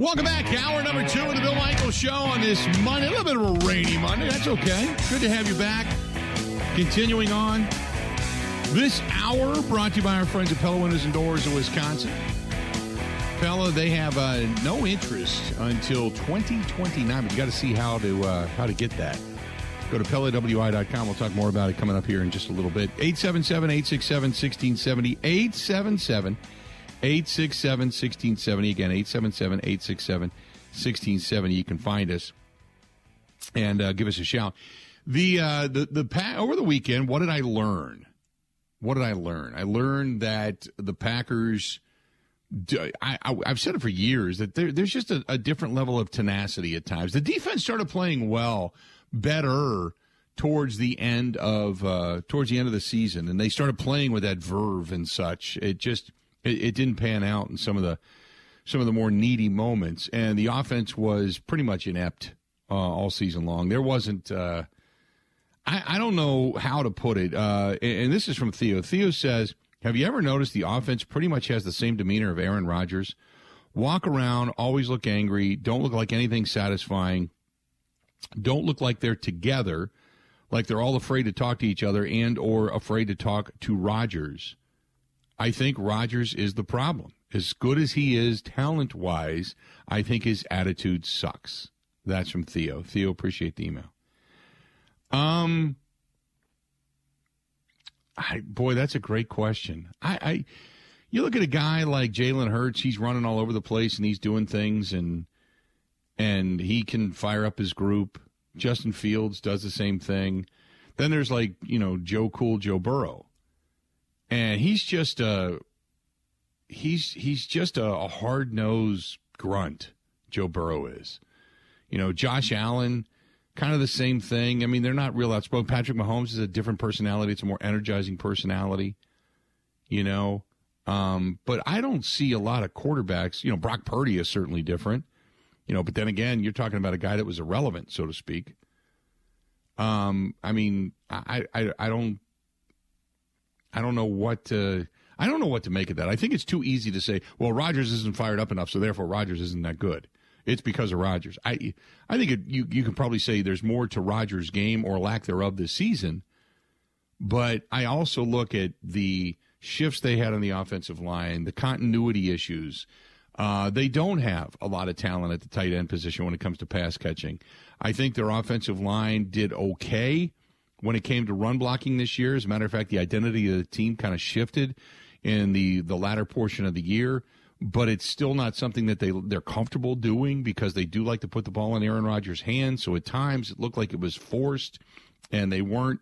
Welcome back. Hour number two of the Bill Michaels Show on this Monday. A little bit of a rainy Monday. That's okay. Good to have you back. Continuing on. This hour brought to you by our friends at Pella Windows and Doors of Wisconsin. Pella, they have uh, no interest until 2029, but you got to see how to uh, how to get that. Go to PellaWI.com. We'll talk more about it coming up here in just a little bit. 877 867 1670. 877 867 1670. Again, 877 867 1670. You can find us and uh, give us a shout. The, uh, the, the, pa- over the weekend, what did I learn? What did I learn? I learned that the Packers. I, have said it for years that there, there's just a, a different level of tenacity at times. The defense started playing well, better towards the end of uh, towards the end of the season, and they started playing with that verve and such. It just it, it didn't pan out in some of the some of the more needy moments, and the offense was pretty much inept uh, all season long. There wasn't. Uh, I, I don't know how to put it, uh, and, and this is from Theo. Theo says, "Have you ever noticed the offense pretty much has the same demeanor of Aaron Rodgers? Walk around, always look angry, don't look like anything satisfying, don't look like they're together." like they're all afraid to talk to each other and or afraid to talk to Rodgers. I think Rodgers is the problem. As good as he is talent wise, I think his attitude sucks. That's from Theo. Theo, appreciate the email. Um, I, boy, that's a great question. I, I, you look at a guy like Jalen Hurts. He's running all over the place and he's doing things, and and he can fire up his group. Justin Fields does the same thing. Then there's like you know Joe Cool, Joe Burrow and he's just a he's he's just a, a hard nosed grunt. Joe Burrow is, you know, Josh Allen, kind of the same thing. I mean, they're not real outspoken. Patrick Mahomes is a different personality. It's a more energizing personality, you know. Um, but I don't see a lot of quarterbacks. You know, Brock Purdy is certainly different. You know, but then again, you're talking about a guy that was irrelevant, so to speak. Um, I mean, I, I, I don't I don't know what to. I don't know what to make of that. I think it's too easy to say, well, Rodgers isn't fired up enough, so therefore Rodgers isn't that good. It's because of Rodgers. I I think it, you you can probably say there's more to Rodgers' game or lack thereof this season, but I also look at the shifts they had on the offensive line, the continuity issues. Uh, they don't have a lot of talent at the tight end position when it comes to pass catching. I think their offensive line did okay when it came to run blocking this year. As a matter of fact, the identity of the team kind of shifted in the, the latter portion of the year, but it's still not something that they, they're comfortable doing because they do like to put the ball in Aaron Rodgers' hands. So at times it looked like it was forced and they weren't.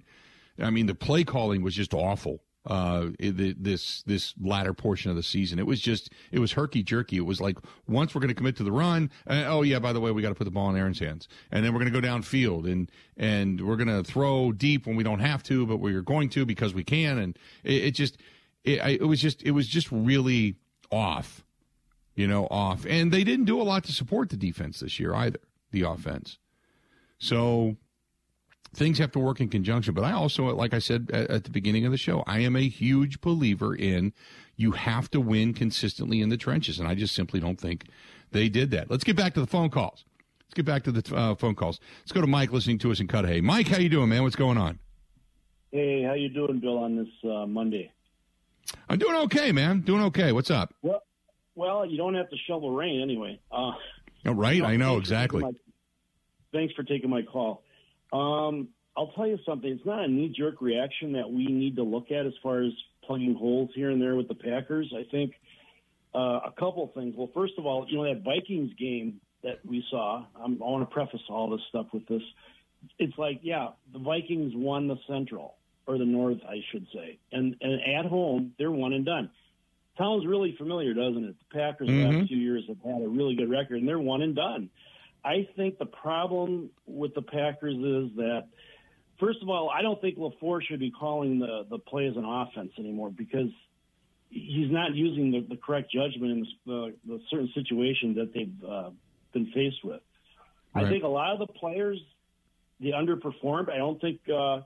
I mean, the play calling was just awful uh, this this latter portion of the season. It was just it was herky jerky. It was like once we're going to commit to the run. Uh, oh yeah, by the way, we got to put the ball in Aaron's hands, and then we're going to go downfield and and we're going to throw deep when we don't have to, but we're going to because we can. And it, it just it, it was just it was just really off, you know, off. And they didn't do a lot to support the defense this year either. The offense. So things have to work in conjunction. But I also, like I said at, at, the beginning of the show, I am a huge believer in you have to win consistently in the trenches, and I just simply don't think they did that. Let's get back to the phone calls. Let's get back to the uh, phone calls. Let's go to Mike listening to us in Cudahy. Mike, how you doing, man? What's going on? Hey, how you doing, Bill, on this uh, Monday? I'm doing okay, man. Doing okay. What's up? Well, well, you don't have to shovel rain anyway. Uh, oh, right, I know exactly. My, thanks for taking my call. Um, I'll tell you something. It's not a knee jerk reaction that we need to look at as far as plugging holes here and there with the Packers. I think uh, a couple of things. Well, first of all, you know that Vikings game that we saw. I'm, I want to preface all this stuff with this. It's like, yeah, the Vikings won the Central or the North, I should say, and and at home they're one and done. Sounds really familiar, doesn't it? The Packers mm-hmm. the last few years have had a really good record, and they're one and done. I think the problem with the Packers is that, first of all, I don't think LaFleur should be calling the, the plays an offense anymore because he's not using the, the correct judgment in the, the certain situation that they've uh, been faced with. Right. I think a lot of the players, they underperformed. I don't think uh,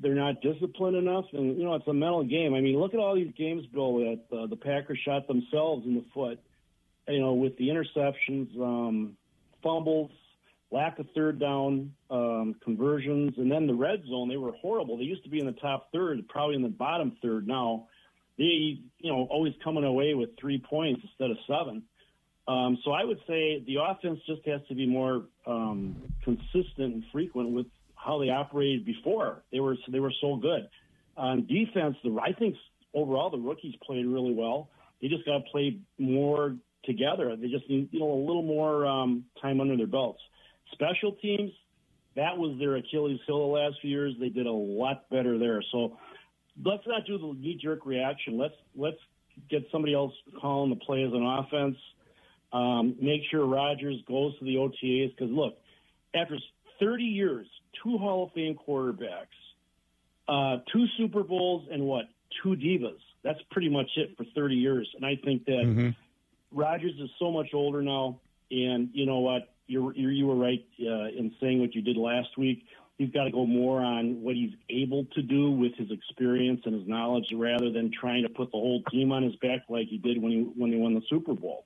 they're not disciplined enough. And, you know, it's a mental game. I mean, look at all these games, Bill, that uh, the Packers shot themselves in the foot you know, with the interceptions, um, fumbles, lack of third down um, conversions, and then the red zone, they were horrible. They used to be in the top third, probably in the bottom third now. They, you know, always coming away with three points instead of seven. Um, so I would say the offense just has to be more um, consistent and frequent with how they operated before. They were they were so good. On defense, the I think overall the rookies played really well. They just got to play more together. They just need you know a little more um, time under their belts. Special teams, that was their Achilles heel the last few years. They did a lot better there. So let's not do the knee jerk reaction. Let's let's get somebody else calling the plays on offense. Um, make sure Rodgers goes to the OTAs because look, after 30 years, two Hall of Fame quarterbacks, uh, two Super Bowls, and what two divas. That's pretty much it for 30 years. And I think that mm-hmm. Rodgers is so much older now, and you know what? You're, you're you were right uh, in saying what you did last week. He's got to go more on what he's able to do with his experience and his knowledge, rather than trying to put the whole team on his back like he did when he when he won the Super Bowl.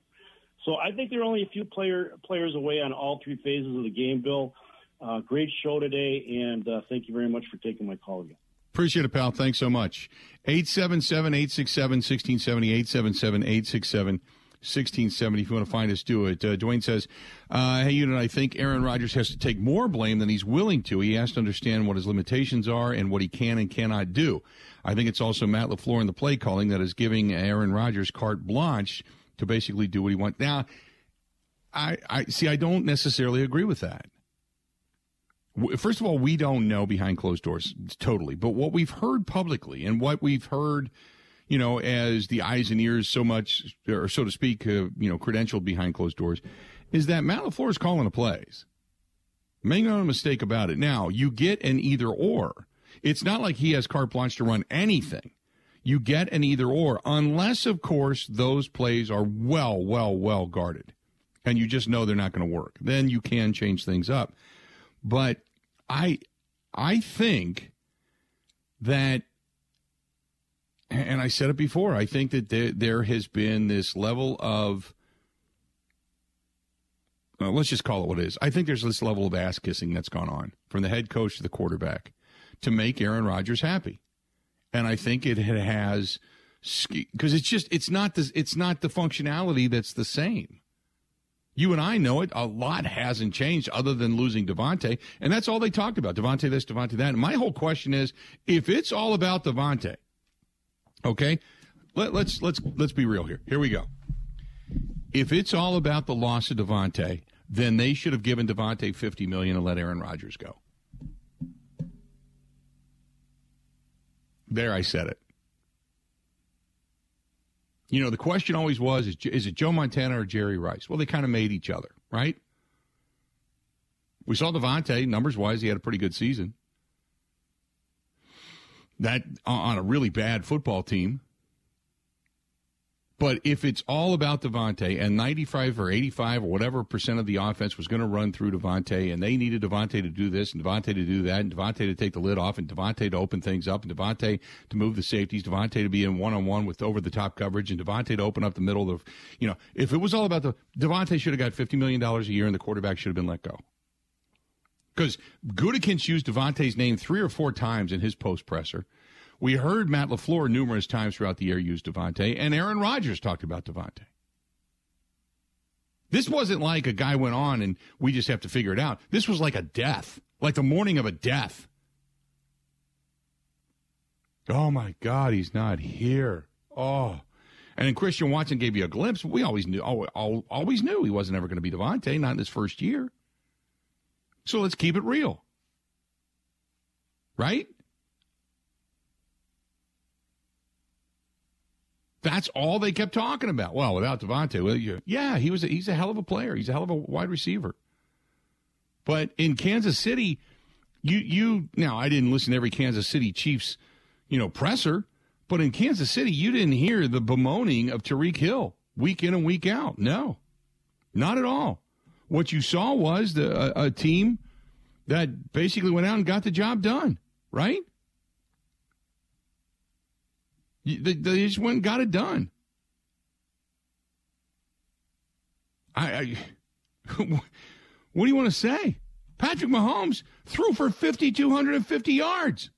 So I think they're only a few player players away on all three phases of the game, Bill. Uh, great show today, and uh, thank you very much for taking my call again. Appreciate it, pal. Thanks so much. 877 867 1670, 877 867 1670. If you want to find us, do it. Uh, Dwayne says, uh, Hey, you know, I think Aaron Rodgers has to take more blame than he's willing to. He has to understand what his limitations are and what he can and cannot do. I think it's also Matt LaFleur in the play calling that is giving Aaron Rodgers carte blanche to basically do what he wants. Now, I, I see, I don't necessarily agree with that. First of all, we don't know behind closed doors totally, but what we've heard publicly and what we've heard, you know, as the eyes and ears so much, or so to speak, uh, you know, credentialed behind closed doors, is that Matt LaFleur is calling the plays. Make no mistake about it. Now, you get an either or. It's not like he has carte blanche to run anything. You get an either or, unless, of course, those plays are well, well, well guarded. And you just know they're not going to work. Then you can change things up. But I I think that and I said it before, I think that there, there has been this level of let's just call it what it is. I think there's this level of ass kissing that's gone on from the head coach to the quarterback to make Aaron Rodgers happy. And I think it has because it's just it's not the it's not the functionality that's the same. You and I know it. A lot hasn't changed other than losing Davante, and that's all they talked about. Davante this, Davante that. And my whole question is, if it's all about Davante, okay, let, let's let's let's be real here. Here we go. If it's all about the loss of Davante, then they should have given Davante fifty million and let Aaron Rodgers go. There, I said it. You know, the question always was is, is it Joe Montana or Jerry Rice? Well, they kind of made each other, right? We saw Davante, numbers wise, he had a pretty good season. That on a really bad football team. But if it's all about Davante and 95 or 85 or whatever percent of the offense was going to run through Davante and they needed Davante to do this and Davante to do that and Davante to take the lid off and Davante to open things up and Davante to move the safeties, Davante to be in one on one with over the top coverage and Davante to open up the middle of, you know, if it was all about the, Davante should have got $50 million a year and the quarterback should have been let go. Because Gutekunst used Davante's name three or four times in his post presser. We heard Matt LaFleur numerous times throughout the year use Davante, and Aaron Rodgers talked about Davante. This wasn't like a guy went on and we just have to figure it out. This was like a death, like the morning of a death. Oh my God, he's not here. Oh. And then Christian Watson gave you a glimpse. We always knew, always knew he wasn't ever going to be Davante, not in his first year. So let's keep it real. Right? That's all they kept talking about. Well, without Davante, well, yeah, he was a, he's a hell of a player. He's a hell of a wide receiver. But in Kansas City, you you now I didn't listen to every Kansas City Chiefs, you know, presser, but in Kansas City, you didn't hear the bemoaning of Tyreek Hill week in and week out. No, not at all. What you saw was the a, a team that basically went out and got the job done, right? They, they just went and got it done. I, I what do you want to say? Patrick Mahomes threw for 5,250 yards.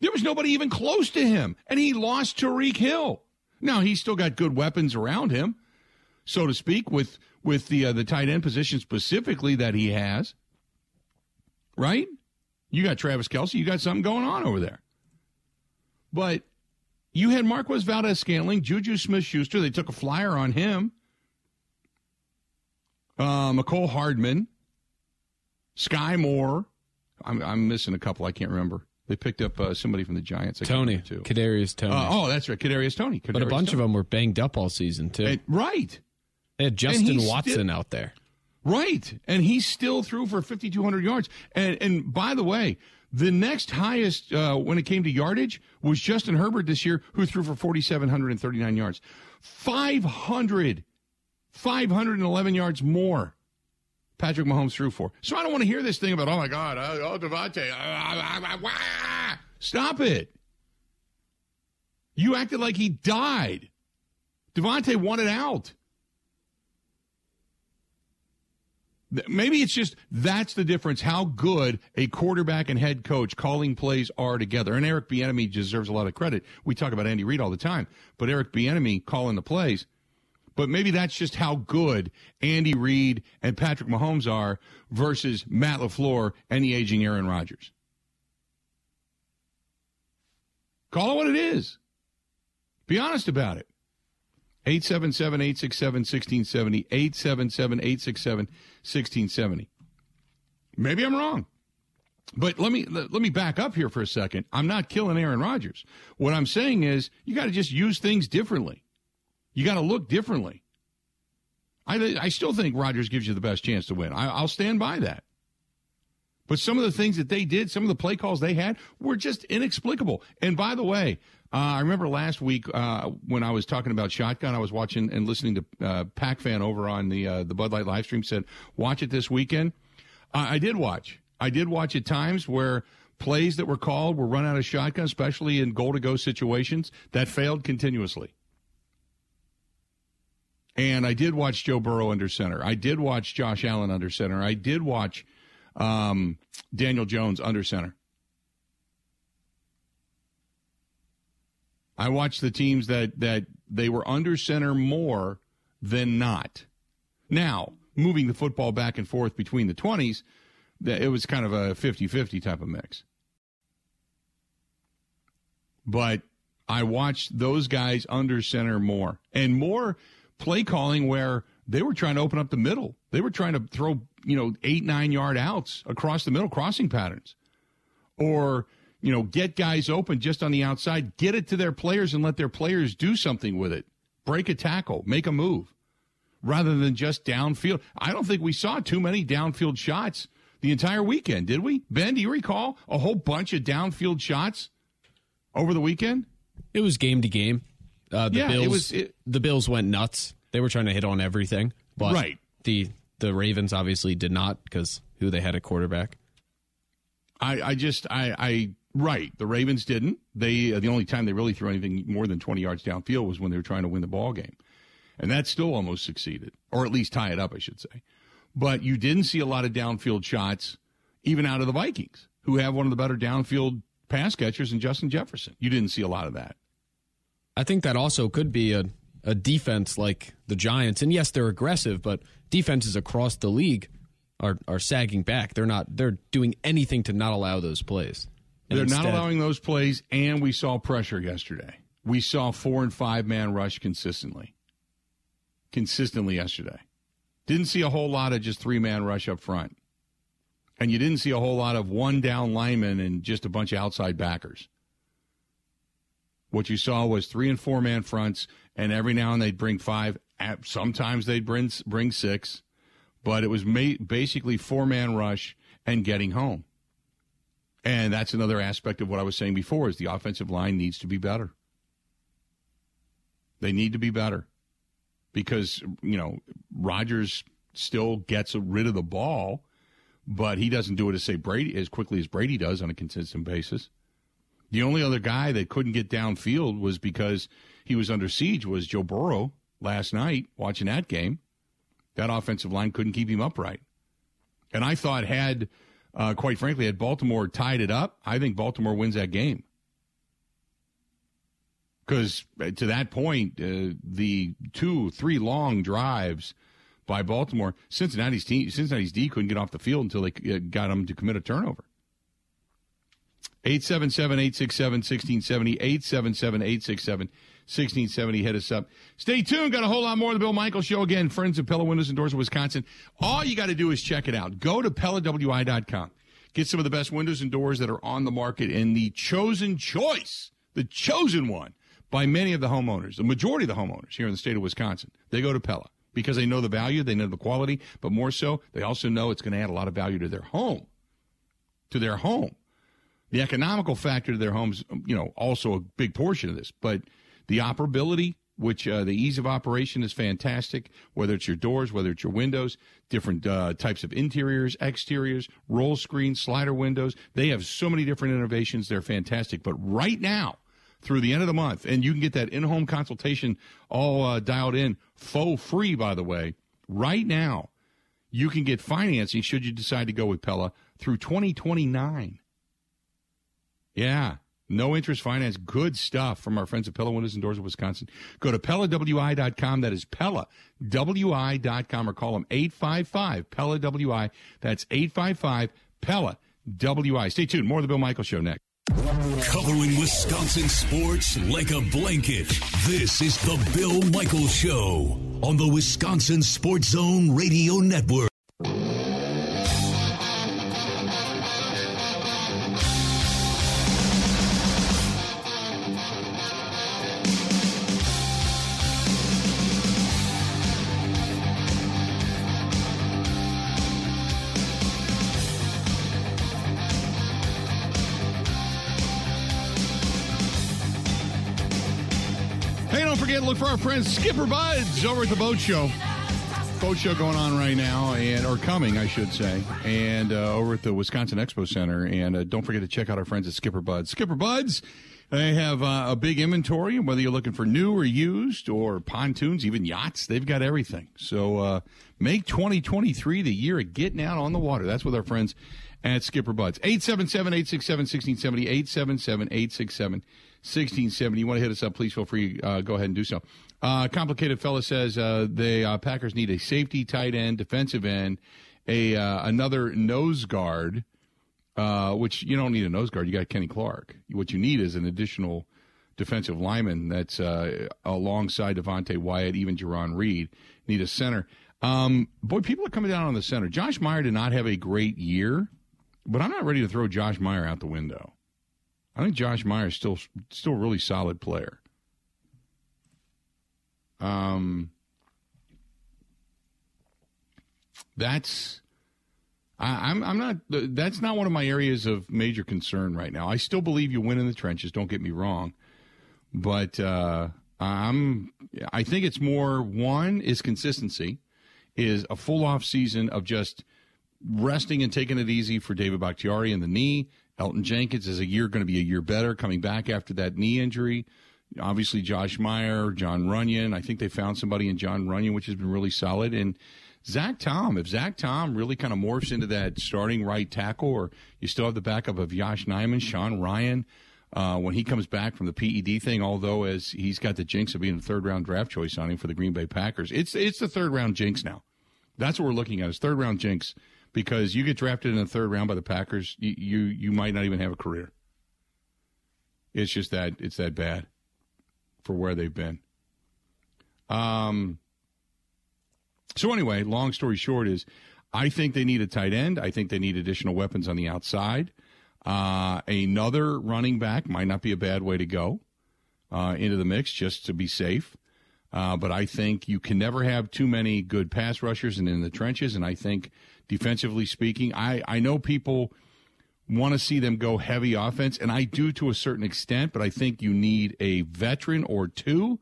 There was nobody even close to him, and he lost Tyreek Hill. Now he's still got good weapons around him, so to speak, with with the uh, the tight end position specifically that he has. Right? You got Travis Kelce. you got something going on over there. But you had Marquez Valdes Scantling, Juju Smith Schuster. They took a flyer on him. Uh, Mecole Hardman, Skyy Moore. I'm, I'm missing a couple. I can't remember. They picked up uh, somebody from the Giants. I Toney, too. Kadarius Toney. Uh, oh, that's right, Kadarius Toney. Kadarius but a bunch Toney. of them were banged up all season too. And- right, they had Justin Watson sti- out there. right, and he still threw for 5,200 yards. And and by the way, the next highest uh, when it came to yardage was Justin Herbert this year, who threw for 4,739 yards, 500, 511 yards more. Patrick Mahomes threw for. So I don't want to hear this thing about, oh my God, uh, oh, Davante. uh, uh, wah." Stop it. You acted like he died. Davante wanted out. Maybe it's just that's the difference how good a quarterback and head coach calling plays are together. And Eric Bieniemy deserves a lot of credit. We talk about Andy Reid all the time, but Eric Bieniemy calling the plays. But maybe that's just how good Andy Reid and Patrick Mahomes are versus Matt LaFleur and the aging Aaron Rodgers. Call it what it is. Be honest about it. 877 867 1670. 877 867 1670. Maybe I'm wrong. But let me let, me back up here for a second. I'm not killing Aaron Rodgers. What I'm saying is you got to just use things differently. You got to look differently. I I still think Rodgers gives you the best chance to win. I, I'll stand by that. But some of the things that they did, some of the play calls they had were just inexplicable. And by the way, uh, I remember last week uh, when I was talking about shotgun, I was watching and listening to uh, Pac Fan over on the uh, the Bud Light live stream said, "Watch it this weekend." I did watch. I did watch at times where plays that were called were run out of shotgun, especially in goal to go situations that failed continuously. And I did watch Joe Burrow under center. I did watch Josh Allen under center. I did watch um, Daniel Jones under center. I watched the teams that that they were under center more than not. Now, moving the football back and forth between the 20s, it was kind of a 50-50 type of mix. But I watched those guys under center more and more play calling where they were trying to open up the middle. They were trying to throw, you know, eight, nine yard outs across the middle, crossing patterns. Or, you know, get guys open just on the outside, get it to their players and let their players do something with it. Break a tackle, make a move rather than just downfield. I don't think we saw too many downfield shots the entire weekend, did we? Ben, do you recall a whole bunch of downfield shots over the weekend? It was game to game. Uh, the Yeah, it Bills, was- it- the Bills went nuts. They were trying to hit on everything, but Right. the the Ravens obviously did not because who they had at quarterback. I, I just I, I right. The Ravens didn't. They uh, the only time they really threw anything more than twenty yards downfield was when they were trying to win the ball game, and that still almost succeeded, or at least tie it up, I should say. But you didn't see a lot of downfield shots, even out of the Vikings, who have one of the better downfield pass catchers in Justin Jefferson. You didn't see a lot of that. I think that also could be a, a defense like the Giants. And yes, they're aggressive, but defenses across the league are, are sagging back. They're not they're doing anything to not allow those plays. They're not allowing those plays, and we saw pressure yesterday. We saw four and five man rush consistently. Consistently yesterday. Didn't see a whole lot of just three man rush up front. And you didn't see a whole lot of one down lineman and just a bunch of outside backers. What you saw was three and four man fronts, and every now and they'd bring five. Sometimes they'd bring, bring six, but it was ma- basically four man rush and getting home. And that's another aspect of what I was saying before is the offensive line needs to be better. They need to be better because, you know, Rodgers still gets rid of the ball, but he doesn't do it as say Brady as quickly as Brady does on a consistent basis. The only other guy that couldn't get downfield was because he was under siege was Joe Burrow last night watching that game. That offensive line couldn't keep him upright. And I thought, had, uh, quite frankly, had Baltimore tied it up, I think Baltimore wins that game. Because uh, to that point, uh, the two, three long drives by Baltimore, Cincinnati's team, Cincinnati's D couldn't get off the field until they uh, got them to commit a turnover. 877 867 1670, 877 867 1670. Hit us up. Stay tuned. Got a whole lot more of the Bill Michael Show. Again, friends of Pella Windows and Doors of Wisconsin. All you got to do is check it out. Go to PellaWI.com. Get some of the best windows and doors that are on the market and the chosen choice, the chosen one by many of the homeowners, the majority of the homeowners here in the state of Wisconsin. They go to Pella because they know the value, they know the quality, but more so, they also know it's going to add a lot of value to their home. To their home. The economical factor to their homes, you know, also a big portion of this, but the operability, which uh, the ease of operation is fantastic, whether it's your doors, whether it's your windows, different uh, types of interiors, exteriors, roll screens, slider windows. They have so many different innovations. They're fantastic. But right now, through the end of the month, and you can get that in home consultation all uh, dialed in, faux free, by the way, right now. You can get financing should you decide to go with Pella through 2029. Yeah. No interest finance, good stuff from our friends at Pella Windows and Doors of Wisconsin. Go to PellaWI.com. That is PellaWI.com or call them 855 Pella WI. That's 855 Pella WI. Stay tuned. More of the Bill Michael Show next. Covering Wisconsin sports like a blanket. This is the Bill Michael Show on the Wisconsin Sports Zone Radio Network. Our friends Skipper Buds over at the Boat Show. Boat Show going on right now, and or coming, I should say, and uh, over at the Wisconsin Expo Center. And uh, don't forget to check out our friends at Skipper Buds. Skipper Buds, they have uh, a big inventory, whether you're looking for new or used, or pontoons, even yachts. They've got everything. So uh, make 2023 the year of getting out on the water. That's with our friends at Skipper Buds. 877 867 1670, 877 867 1670. You want to hit us up, please feel free. Uh, go ahead and do so. Uh, complicated fella says uh, the uh, Packers need a safety, tight end, defensive end, a uh, another nose guard. Uh, which you don't need a nose guard. You got Kenny Clark. What you need is an additional defensive lineman that's alongside Devonte Wyatt, even Jarran Reed. Need a center. Um, boy, people are coming down on the center. Josh Meyer did not have a great year, but I'm not ready to throw Josh Meyer out the window. I think Josh Meyer is still still a really solid player. Um, that's I, I'm I'm not that's not one of my areas of major concern right now. I still believe you win in the trenches. Don't get me wrong, but uh, I'm I think it's more one is consistency, is a full off season of just resting and taking it easy for David Bakhtiari in the knee. Elgton Jenkins is a year going to be a year better coming back after that knee injury. Obviously, Josh Meyer, Jon Runyan. I think they found somebody in Jon Runyan, which has been really solid. And Zach Tom, if Zach Tom really kind of morphs into that starting right tackle, or you still have the backup of Josh Nijman, Sean Rhyan, uh, when he comes back from the PED thing, although as he's got the jinx of being a third round draft choice on him for the Green Bay Packers, it's it's the third round jinx now. That's what we're looking at is third round jinx because you get drafted in the third round by the Packers, you, you you might not even have a career. It's just that it's that bad for where they've been. Um. So anyway, long story short is, I think they need a tight end. I think they need additional weapons on the outside. Uh, another running back might not be a bad way to go uh, into the mix just to be safe. Uh, but I think you can never have too many good pass rushers and in the trenches. And I think defensively speaking, I, I know people want to see them go heavy offense, and I do to a certain extent, but I think you need a veteran or two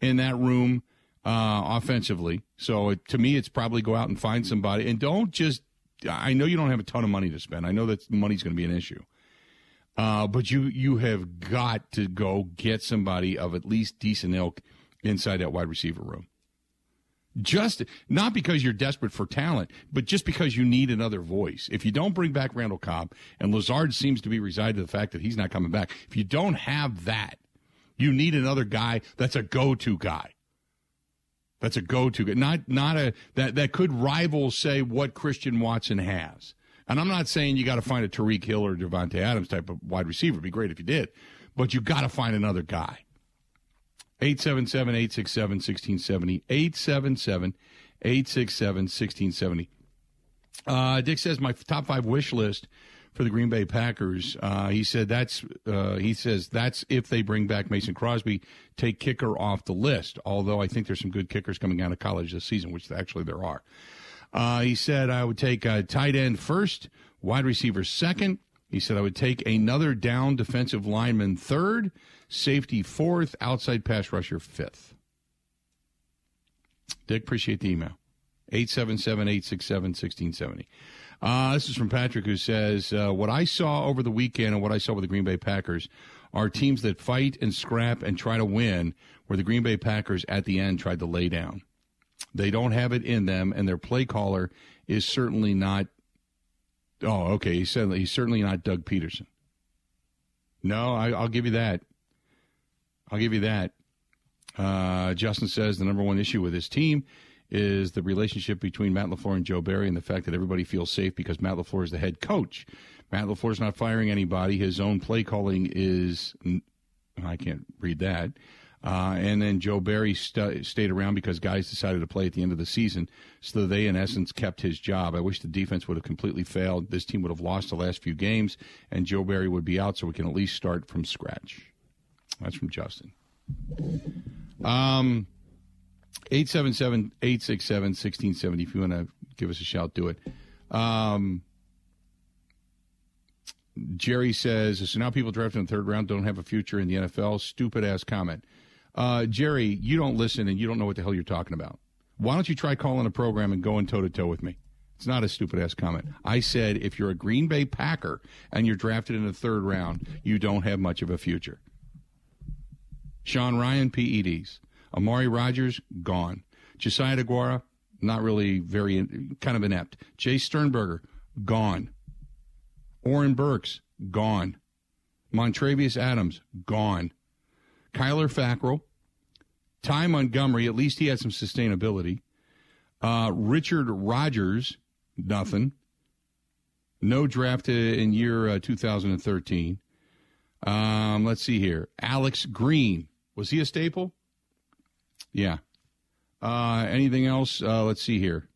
in that room uh, offensively. So it, to me, it's probably go out and find somebody and don't just. I know you don't have a ton of money to spend. I know that money's going to be an issue. Uh, but you you have got to go get somebody of at least decent ilk inside that wide receiver room. Just not because you're desperate for talent, but just because you need another voice. If you don't bring back Randall Cobb, and Lazard seems to be resigned to the fact that he's not coming back, if you don't have that, you need another guy that's a go-to guy. That's a go-to guy, not not a that that could rival, say, what Christian Watson has. And I'm not saying you got to find a Tyreek Hill or Davante Adams type of wide receiver. It'd be great if you did, but you got to find another guy. 877 867 1670. 877 867 1670. Uh, Dick says my top five wish list for the Green Bay Packers. Uh, he said that's uh, he says that's if they bring back Mason Crosby, take kicker off the list. Although I think there's some good kickers coming out of college this season, which actually there are. Uh, he said I would take a tight end first, wide receiver second. He said I would take another down defensive lineman third, safety fourth, outside pass rusher fifth. Dick, appreciate the email. 877 867 1670. Uh, this is from Patrick, who says, uh, What I saw over the weekend and what I saw with the Green Bay Packers are teams that fight and scrap and try to win, where the Green Bay Packers at the end tried to lay down. They don't have it in them, and their play caller is certainly not. Oh, okay. He said he's certainly not Doug Pederson. No, I, will give you that. I'll give you that. Uh, Justin says the number one issue with his team is the relationship between Matt LaFleur and Joe Barry and the fact that everybody feels safe because Matt LaFleur is the head coach. Matt LaFleur's not firing anybody. His own play calling is, I can't read that. Uh, and then Joe Barry st- stayed around because guys decided to play at the end of the season. So they, in essence, kept his job. I wish the defense would have completely failed. This team would have lost the last few games, and Joe Barry would be out so we can at least start from scratch. That's from Justin. Um, 877 867 1670. If you want to give us a shout, do it. Um, Jerry says, so now people drafted in the third round don't have a future in the NFL. Stupid ass comment. Uh, Jerry, you don't listen and you don't know what the hell you're talking about. Why don't you try calling a program and going toe to toe with me? It's not a stupid ass comment. I said if you're a Green Bay Packer and you're drafted in the third round, you don't have much of a future. Sean Rhyan, PEDs. Amari Rodgers, gone. Josiah DeGuara, not really very, kind of inept. Jace Sternberger, gone. Oren Burks, gone. Montravius Adams, gone. Kyler Fackrell, Ty Montgomery, at least he had some sustainability. Uh, Richard Rodgers, nothing. No draft in year uh, 2013. Um, let's see here. Alex Green, was he a staple? Yeah. Uh, anything else? Uh, let's see here.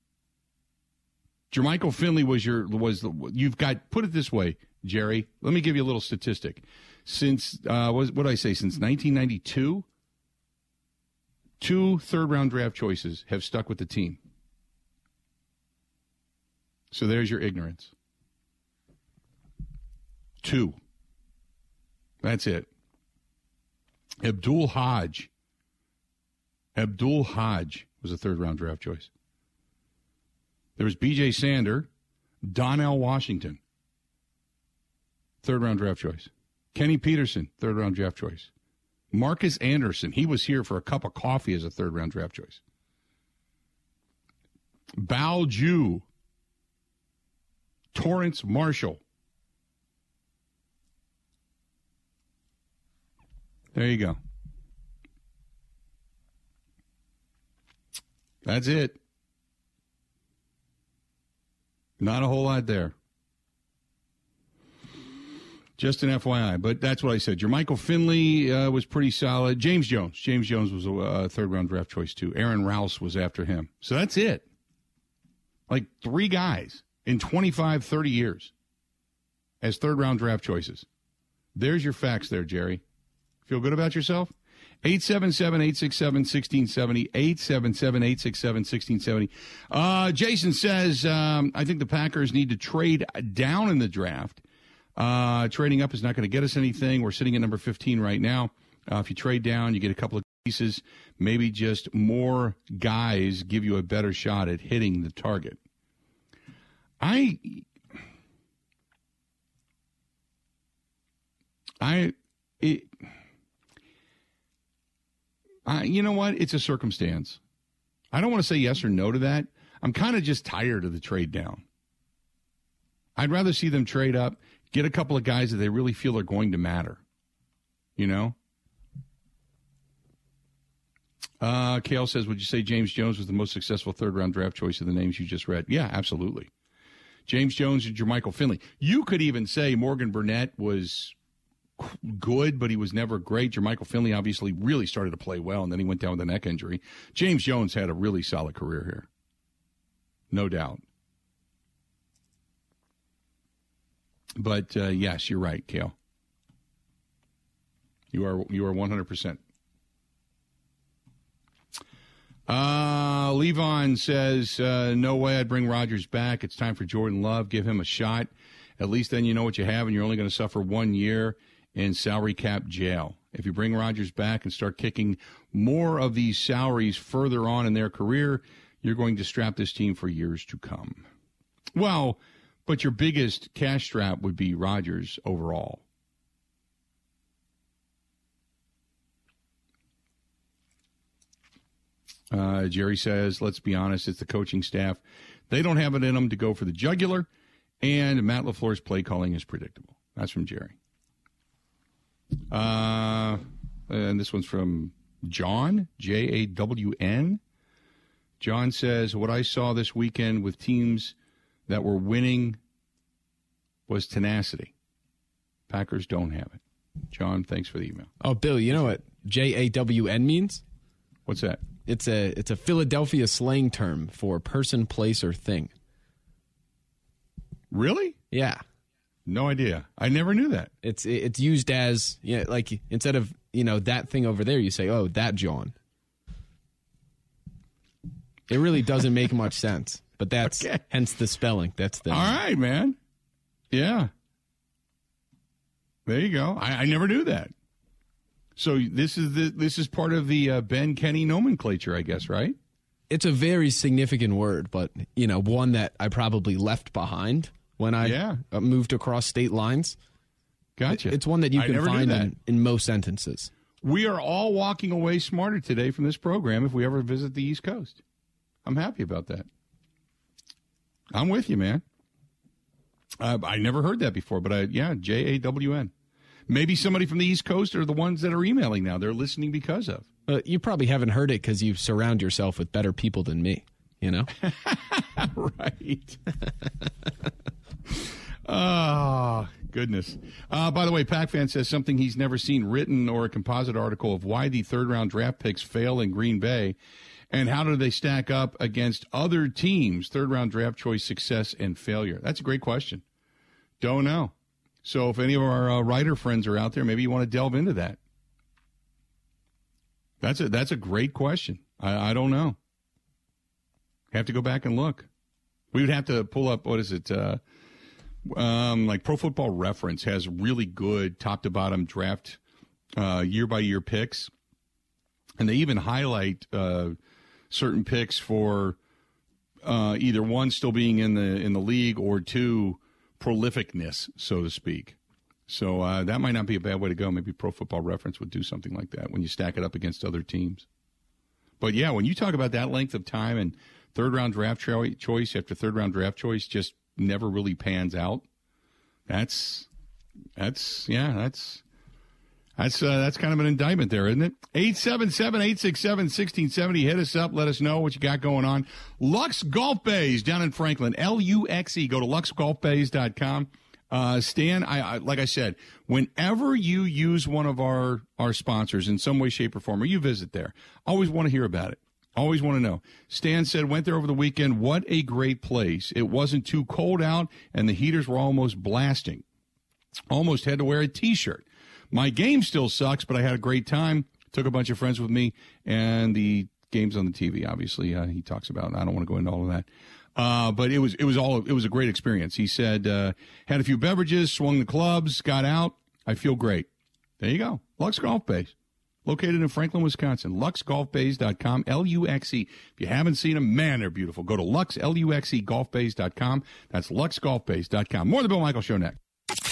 Jermichael Finley was your was the you've got put it this way, Jerry. Let me give you a little statistic. Since uh, what did I say? Since 1992, two third round draft choices have stuck with the team. So there's your ignorance. Two. That's it. Abdul Hodge Abdul Hodge was a third round draft choice. There was B.J. Sander, Donnell Washington, third round draft choice. Kenny Peterson, third round draft choice. Marcus Anderson, he was here for a cup of coffee as a third round draft choice. Bao Ju, Torrance Marshall. There you go. That's it. Not a whole lot there. Just an FYI, but that's what I said. Jermichael Finley uh, was pretty solid. James Jones. James Jones was a uh, third round draft choice, too. Aaron Rouse was after him. So that's it. Like three guys in 25, 30 years as third round draft choices. There's your facts there, Jerry. Feel good about yourself? 877 867 1670. 877 867 1670. Uh, Jason says, um, I think the Packers need to trade down in the draft. Uh, trading up is not going to get us anything. We're sitting at number 15 right now. Uh, if you trade down, you get a couple of pieces. Maybe just more guys give you a better shot at hitting the target. I. I. It, uh, you know what? It's a circumstance. I don't want to say yes or no to that. I'm kind of just tired of the trade down. I'd rather see them trade up, get a couple of guys that they really feel are going to matter. You know? Uh, Kale says, Would you say James Jones was the most successful third round draft choice of the names you just read? Yeah, absolutely. James Jones and Jermichael Finley. You could even say Morgan Burnett was good, but he was never great. Jermichael Finley obviously really started to play well, and then he went down with a neck injury. James Jones had a really solid career here. No doubt. But uh, yes, you're right, Kale. You are you are 100 percent uh, Levon says, uh, no way I'd bring Rodgers back. It's time for Jordan Love. Give him a shot. At least then you know what you have, and you're only going to suffer one year in salary cap jail. If you bring Rodgers back and start kicking more of these salaries further on in their career, you're going to strap this team for years to come. Well, but your biggest cash strap would be Rodgers overall. Uh, Jerry says, let's be honest, it's the coaching staff. They don't have it in them to go for the jugular, and Matt LaFleur's play calling is predictable. That's from Jerry. Uh, and this one's from John, J A W N. John says, What I saw this weekend with teams that were winning was tenacity. Packers don't have it. John, thanks for the email. Oh, Bill, you know what J A W N means? What's that? It's a it's a Philadelphia slang term for person, place, or thing. Really? Yeah. No idea. I never knew that. It's it's used as you know, like instead of you know that thing over there, you say, "Oh, that John." It really doesn't make much sense, but that's Okay. hence the spelling. That's the All right, man. Yeah. There you go. I, I never knew that. So this is the this is part of the uh, Ben Kenny nomenclature, I guess, right? It's a very significant word, but you know, one that I probably left behind when I Yeah. uh, moved across state lines. Gotcha. It's one that you can find in, in most sentences. We are all walking away smarter today from this program if we ever visit the East Coast. I'm happy about that. I'm with you, man. Uh, I never heard that before, but I yeah, J A W N. Maybe somebody from the East Coast are the ones that are emailing now. They're listening because of. Uh, you probably haven't heard it because you surround yourself with better people than me. You know, right. oh, goodness. Uh, by the way, Pac fan says something he's never seen written or a composite article of why the third round draft picks fail in Green Bay and how do they stack up against other teams' third round draft choice success and failure. That's a great question. Don't know. So if any of our uh, writer friends are out there, maybe you want to delve into that. That's a that's a great question. I, I don't know. Have to go back and look. We would have to pull up what is it? Uh, um, like Pro Football Reference has really good top to bottom draft uh, year by year picks, and they even highlight uh, certain picks for uh, either one still being in the in the league or two prolificness, so to speak. So uh, that might not be a bad way to go. Maybe Pro Football Reference would do something like that when you stack it up against other teams. But yeah, when you talk about that length of time and third round draft cho- choice after third round draft choice just never really pans out, that's that's yeah, that's that's uh, that's kind of an indictment there, isn't it? 877-867-1670. Hit us up. Let us know what you got going on. Luxe Golf Bays down in Franklin. L-U-X-E. Go to luxegolfbays.com. Uh, Stan, I, I like I said, whenever you use one of our our sponsors in some way, shape, or form, or you visit there, always want to hear about it. Always want to know. Stan said went there over the weekend. What a great place! It wasn't too cold out, and the heaters were almost blasting. Almost had to wear a T-shirt. My game still sucks, but I had a great time. Took a bunch of friends with me, and the games on the TV. Obviously, uh, he talks about. I don't want to go into all of that. Uh, but it was it was all it was a great experience. He said uh, had a few beverages, swung the clubs, got out. I feel great. There you go, Luxe Golf Bays, located in Franklin, Wisconsin. LuxeGolfBays.com, L U X E. If you haven't seen them, man, they're beautiful. Go to Lux L U X E Golfbays.com. That's LuxeGolfBays.com. More of the Bill Michael Show next.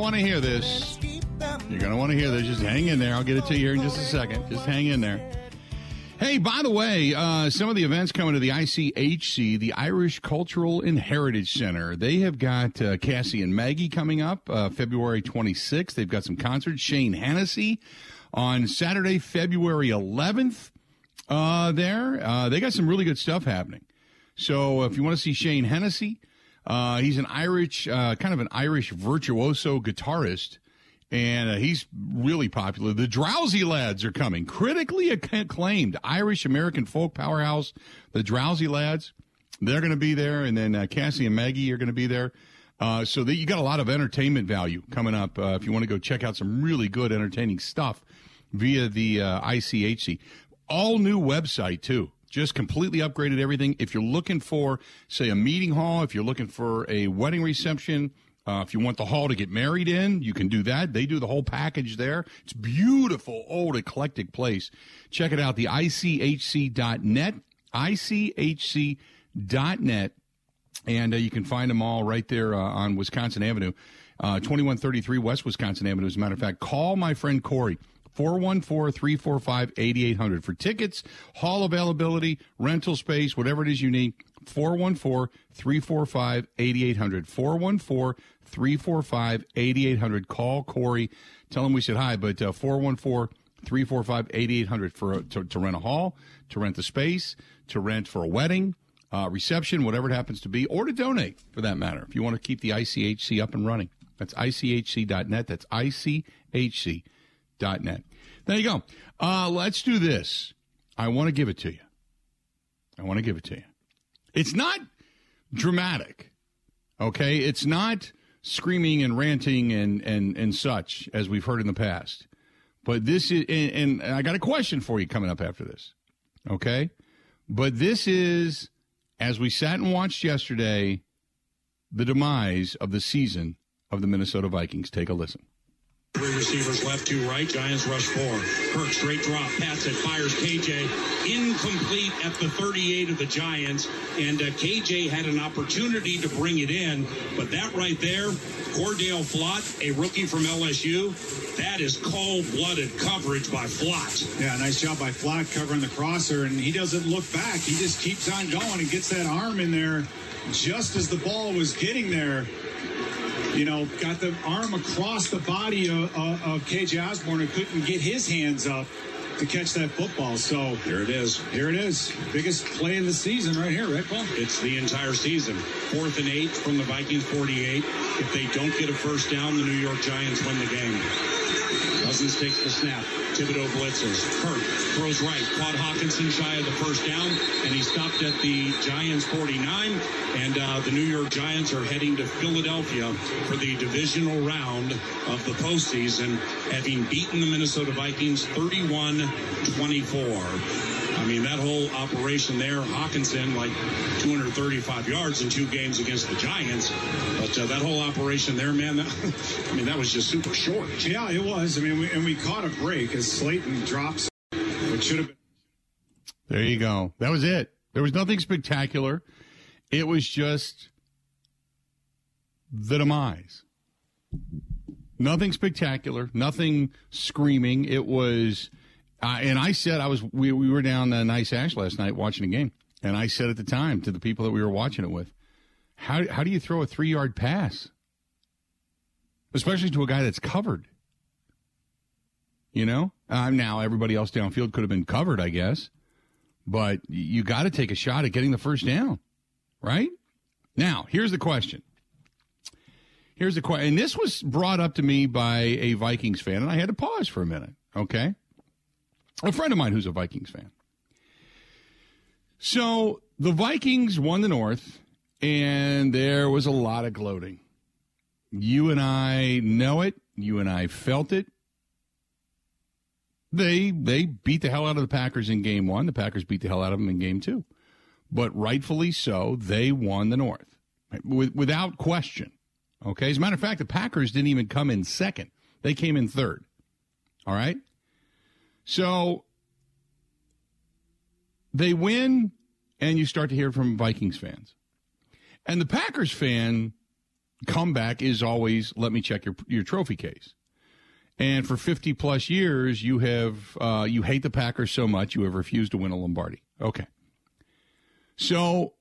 Want to hear this. You're going to want to hear this. Just hang in there. I'll get it to you here in just a second. Just hang in there. Hey, by the way, uh, some of the events coming to the ICHC, the Irish Cultural and Heritage Center. They have got uh, Cassie and Maggie coming up uh, February 26th. They've got some concerts. Shane Hennessy on Saturday, February 11th. Uh, there, uh, they got some really good stuff happening. So if you want to see Shane Hennessy, uh, he's an Irish, uh, kind of an Irish virtuoso guitarist, and uh, he's really popular. The Drowsy Lads are coming, critically acclaimed Irish American folk powerhouse. The Drowsy Lads, they're going to be there, and then uh, Cassie and Maggie are going to be there. Uh, so that you got a lot of entertainment value coming up uh, if you want to go check out some really good entertaining stuff via the ICHC. All new website too just completely upgraded everything. If you're looking for, say, a meeting hall, if you're looking for a wedding reception, uh, if you want the hall to get married in, you can do that. They do the whole package there. It's beautiful, old, eclectic place. Check it out, the ICHC.net, ICHC.net, and uh, you can find them all right there uh, on Wisconsin Avenue, uh, 2133 West Wisconsin Avenue. As a matter of fact, call my friend Corey. 414 345 8800 for tickets, hall availability, rental space, whatever it is you need. 414 345 8800. 414 345 8800. Call Corey. Tell him we said hi, but 414 345 8800 for to, to rent a hall, to rent the space, to rent for a wedding, uh, reception, whatever it happens to be, or to donate for that matter. If you want to keep the ICHC up and running, that's ICHC.net. That's ICHC net. There you go. Uh, let's do this. I want to give it to you. I want to give it to you. It's not dramatic, okay? It's not screaming and ranting and, and, and such as we've heard in the past. But this is, and, and I got a question for you coming up after this, okay? But this is, as we sat and watched yesterday, the demise of the season of the Minnesota Vikings. Take a listen. Three receivers left, two right. Giants rush four. Kirk straight drop, pats it, fires KJ. Incomplete at the 38 of the Giants. And uh, KJ had an opportunity to bring it in. But that right there, Cor'Dale Flott, a rookie from LSU, that is cold-blooded coverage by Flott. Yeah, nice job by Flott covering the crosser. And he doesn't look back. He just keeps on going and gets that arm in there just as the ball was getting there you know, got the arm across the body of, of, of KJ Osborn and couldn't get his hands up to catch that football. So here it is. Here it is. Biggest play of the season right here, right, Paul? It's the entire season. Fourth and eight from the Vikings 48. If they don't get a first down, the New York Giants win the game. Takes the snap. Thibodeaux blitzes. Kirk throws right. Claude Hockenson shy of the first down, and he stopped at the Giants 49. And uh, the New York Giants are heading to Philadelphia for the divisional round of the postseason, having beaten the Minnesota Vikings 31 24. I mean, that whole operation there, Hockenson, like 235 yards in two games against the Giants. But uh, that whole operation there, man, that, I mean, that was just super short. Yeah, it was. I mean, we, and we caught a break as Slayton drops, which should have been. There you go. That was it. There was nothing spectacular. It was just the demise. Nothing spectacular, nothing screaming. It was uh, and I said I was we, we were down uh, Nice Ash last night watching a game, and I said at the time to the people that we were watching it with, how how do you throw a three yard pass, especially to a guy that's covered? You know, uh, now everybody else downfield could have been covered, I guess, but you got to take a shot at getting the first down, right? Now, here's the question. Here's the question, and this was brought up to me by a Vikings fan, and I had to pause for a minute. Okay a friend of mine who's a Vikings fan. So the Vikings won the North, and there was a lot of gloating. You and I know it. You and I felt it. They they beat the hell out of the Packers in game one. The Packers beat the hell out of them in game two. But rightfully so, they won the North without question. Okay. As a matter of fact, the Packers didn't even come in second. They came in third. All right. So they win, and you start to hear from Vikings fans. And the Packers fan comeback is always let me check your your trophy case. And for 50 plus years, you have uh, you hate the Packers so much you have refused to win a Lombardi. Okay. So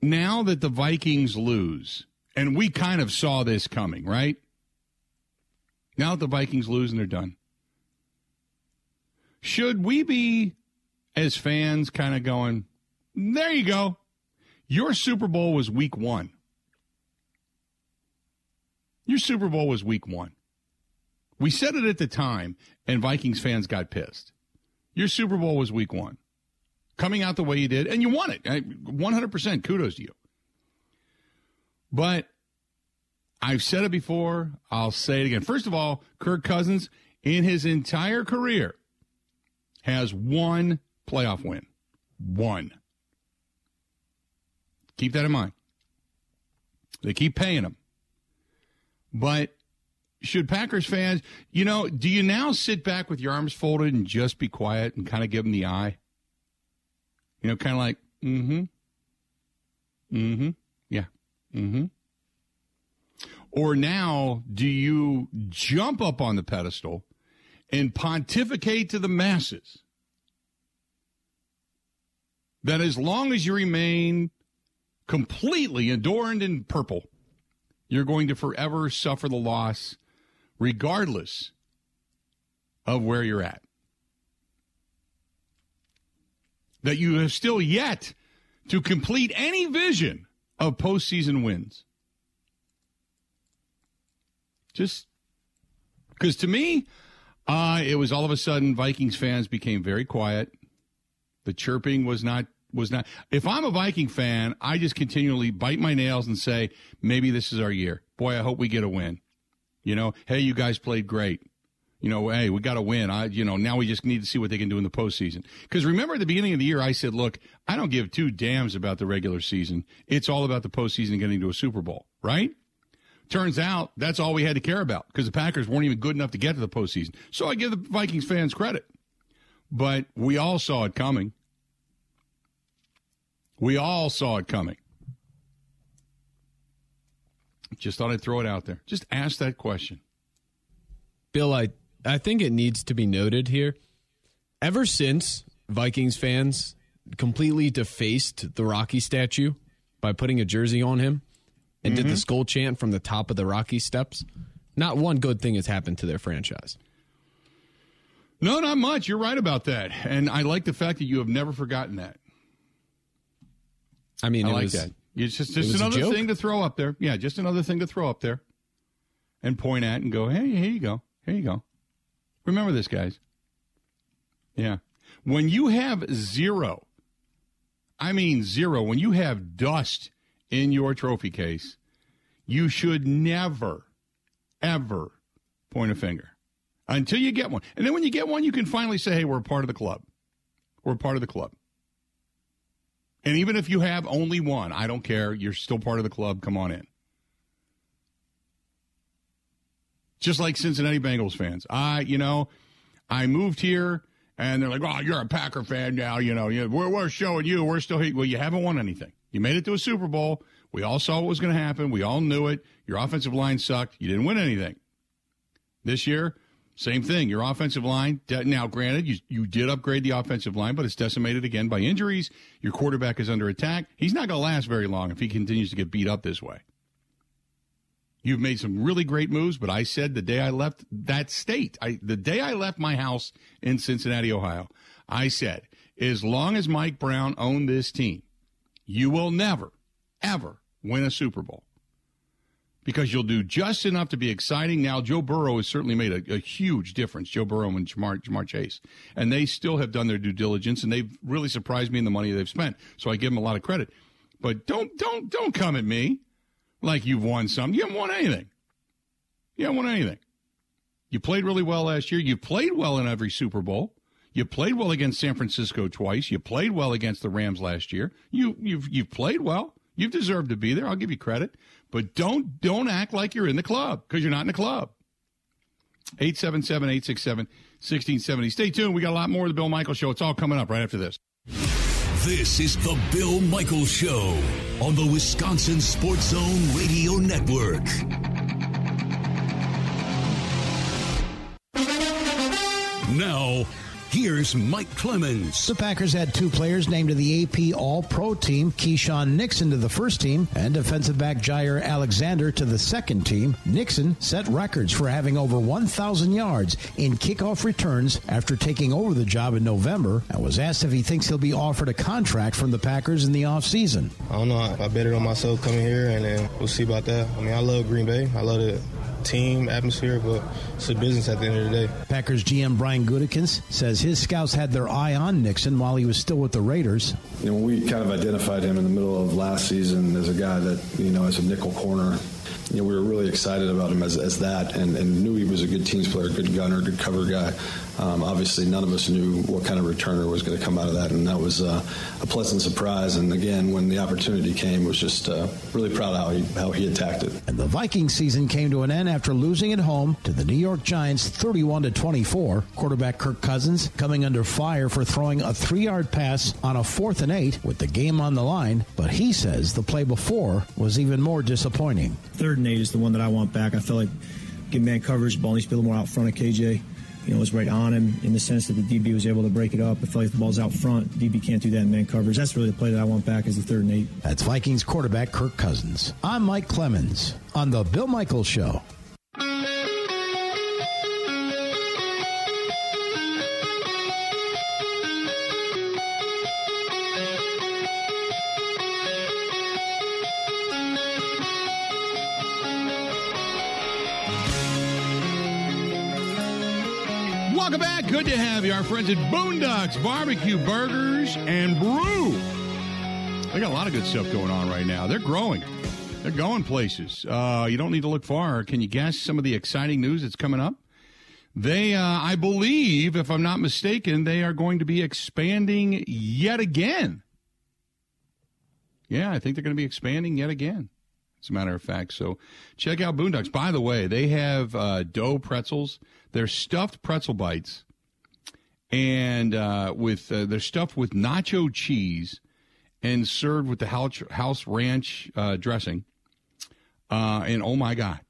now that the Vikings lose, and we kind of saw this coming, right? Now that the Vikings lose and they're done, should we be, as fans, kind of going, there you go. Your Super Bowl was week one. Your Super Bowl was week one. We said it at the time, and Vikings fans got pissed. Your Super Bowl was week one. Coming out the way you did, and you won it. 100% kudos to you. But I've said it before. I'll say it again. First of all, Kirk Cousins, in his entire career, has one playoff win. One. Keep that in mind. They keep paying them. But should Packers fans, you know, do you now sit back with your arms folded and just be quiet and kind of give them the eye? You know, kind of like, mm hmm. Mm hmm. Yeah. Mm hmm. Or now, do you jump up on the pedestal and pontificate to the masses that as long as you remain completely adorned in purple, you're going to forever suffer the loss, regardless of where you're at. That you have still yet to complete any vision of postseason wins. Just because to me, uh, it was all of a sudden Vikings fans became very quiet. The chirping was not was not. If I'm a Viking fan, I just continually bite my nails and say, maybe this is our year. Boy, I hope we get a win. You know, hey, you guys played great. You know, hey, we got to win. I, you know, now we just need to see what they can do in the postseason. Because remember at the beginning of the year, I said, look, I don't give two damns about the regular season. It's all about the postseason getting to a Super Bowl, right? Turns out that's all we had to care about because the Packers weren't even good enough to get to the postseason. So I give the Vikings fans credit. But we all saw it coming. We all saw it coming. Just thought I'd throw it out there. Just ask that question. Bill, I, I think it needs to be noted here. Ever since Vikings fans completely defaced the Rocky statue by putting a jersey on him and mm-hmm. did the mm-hmm. Skol chant from the top of the Rocky steps, not one good thing has happened to their franchise. No, not much. You're right about that. And I like the fact that you have never forgotten that. I mean, I it like was, that. It's just, just another thing to throw up there. Yeah, just another thing to throw up there and point at and go, hey, here you go. Here you go. Remember this, guys. Yeah. When you have zero, I mean zero, when you have dust in your trophy case, you should never, ever point a finger until you get one. And then when you get one, you can finally say, hey, we're part of the club. We're part of the club. And even if you have only one, I don't care. You're still part of the club. Come on in. Just like Cincinnati Bengals fans. I, you know, I moved here and they're like, oh, you're a Packer fan now. You know, we're, we're showing you. We're still here. Well, you haven't won anything. You made it to a Super Bowl. We all saw what was going to happen. We all knew it. Your offensive line sucked. You didn't win anything. This year, same thing. Your offensive line, now granted, you, you did upgrade the offensive line, but it's decimated again by injuries. Your quarterback is under attack. He's not going to last very long if he continues to get beat up this way. You've made some really great moves, but I said the day I left that state, I, the day I left my house in Cincinnati, Ohio, I said, as long as Mike Brown owned this team, you will never, ever win a Super Bowl because you'll do just enough to be exciting. Now, Joe Burrow has certainly made a, a huge difference, Joe Burrow and Ja'Marr, Ja'Marr, Chase. And they still have done their due diligence, and they've really surprised me in the money they've spent. So I give them a lot of credit. But don't, don't, don't come at me like you've won some. You haven't won anything. You haven't won anything. You played really well last year. You played well in every Super Bowl. You played well against San Francisco twice. You played well against the Rams last year. You, you've, you've played well. You've deserved to be there. I'll give you credit. But don't don't act like you're in the club because you're not in the club. 877-867-1670. Stay tuned. We got a lot more of the Bill Michaels Show. It's all coming up right after this. This is the Bill Michaels Show on the Wisconsin Sports Zone Radio Network. Now, Here's Mike Clemens. The Packers had two players named to the AP All Pro team Keisean Nixon to the first team and defensive back Jaire Alexander to the second team. Nixon set records for having over 1,000 yards in kickoff returns after taking over the job in November and was asked if he thinks he'll be offered a contract from the Packers in the offseason. I don't know. I, I bet it on myself coming here, and then we'll see about that. I mean, I love Green Bay. I love it team atmosphere, but it's a business at the end of the day. Packers GM Brian Gutekunst says his scouts had their eye on Nixon while he was still with the Raiders. You know, we kind of identified him in the middle of last season as a guy that, you know, as a nickel corner you know, we were really excited about him as, as that and, and knew he was a good teams player, good gunner, good cover guy. Um, obviously, none of us knew what kind of returner was going to come out of that, and that was uh, a pleasant surprise. And again, when the opportunity came, was just uh, really proud of how he, how he attacked it. And the Viking season came to an end after losing at home to the New York Giants 31 to 24. Quarterback Kirk Cousins coming under fire for throwing a three-yard pass on a fourth and eight with the game on the line, but he says the play before was even more disappointing. Third and eight is the one that I want back. I feel like get man coverage, ball needs to be a little more out front of KJ you know, was right on him in the sense that the DB was able to break it up. I feel like the ball's out front. DB can't do that in man coverage. That's really the play that I want back as the third and eight. That's Vikings quarterback Kirk Cousins. I'm Mike Clemens on the Bill Michaels Show. Our friends at Boondocks Barbecue Burgers and Brew. They got a lot of good stuff going on right now. They're growing. They're going places. Uh, you don't need to look far. Can you guess some of the exciting news that's coming up? They, uh, I believe, if I'm not mistaken, they are going to be expanding yet again. Yeah, I think they're going to be expanding yet again. As a matter of fact, so check out Boondocks. By the way, they have uh, dough pretzels they're stuffed pretzel bites, and uh, with uh, they're stuffed with nacho cheese and served with the house ranch uh, dressing. Uh, and oh my god,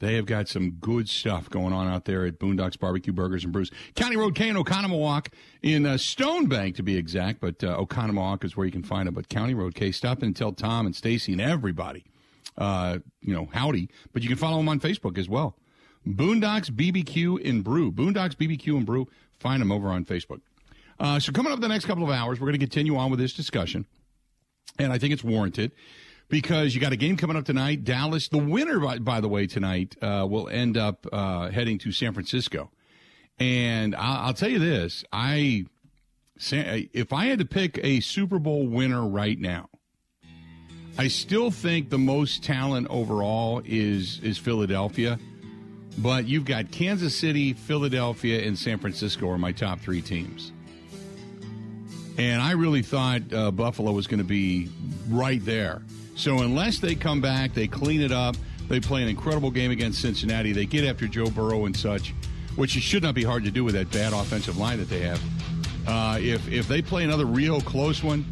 they have got some good stuff going on out there at Boondocks Barbecue Burgers and Brews. County Road K in Oconomowoc, in uh, Stone Bank to be exact, but uh, Oconomowoc is where you can find them. But County Road K, stop and tell Tom and Stacy and everybody, uh, you know, howdy. But you can follow them on Facebook as well. Boondocks BBQ and Brew. Boondocks BBQ and Brew. Find them over on Facebook. Uh, so coming up the next couple of hours, we're going to continue on with this discussion, and I think it's warranted because you got a game coming up tonight. Dallas, the winner, by, by the way, tonight uh, will end up uh, heading to San Francisco. And I'll, I'll, tell you this: I, if I had to pick a Super Bowl winner right now, I still think the most talent overall is is Philadelphia. But you've got Kansas City, Philadelphia, and San Francisco are my top three teams. And I really thought uh, Buffalo was going to be right there. So unless they come back, they clean it up, they play an incredible game against Cincinnati, they get after Joe Burrow and such, which it should not be hard to do with that bad offensive line that they have. Uh, if if they play another real close one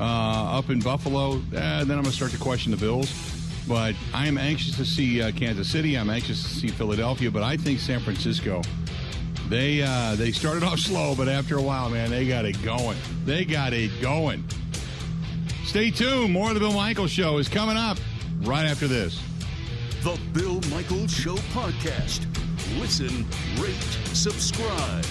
uh, up in Buffalo, eh, then I'm going to start to question the Bills. But I am anxious to see uh, Kansas City. I'm anxious to see Philadelphia. But I think San Francisco. They uh, they started off slow, but after a while, man, they got it going. They got it going. Stay tuned. More of the Bill Michaels Show is coming up right after this. The Bill Michaels Show podcast. Listen, rate, subscribe.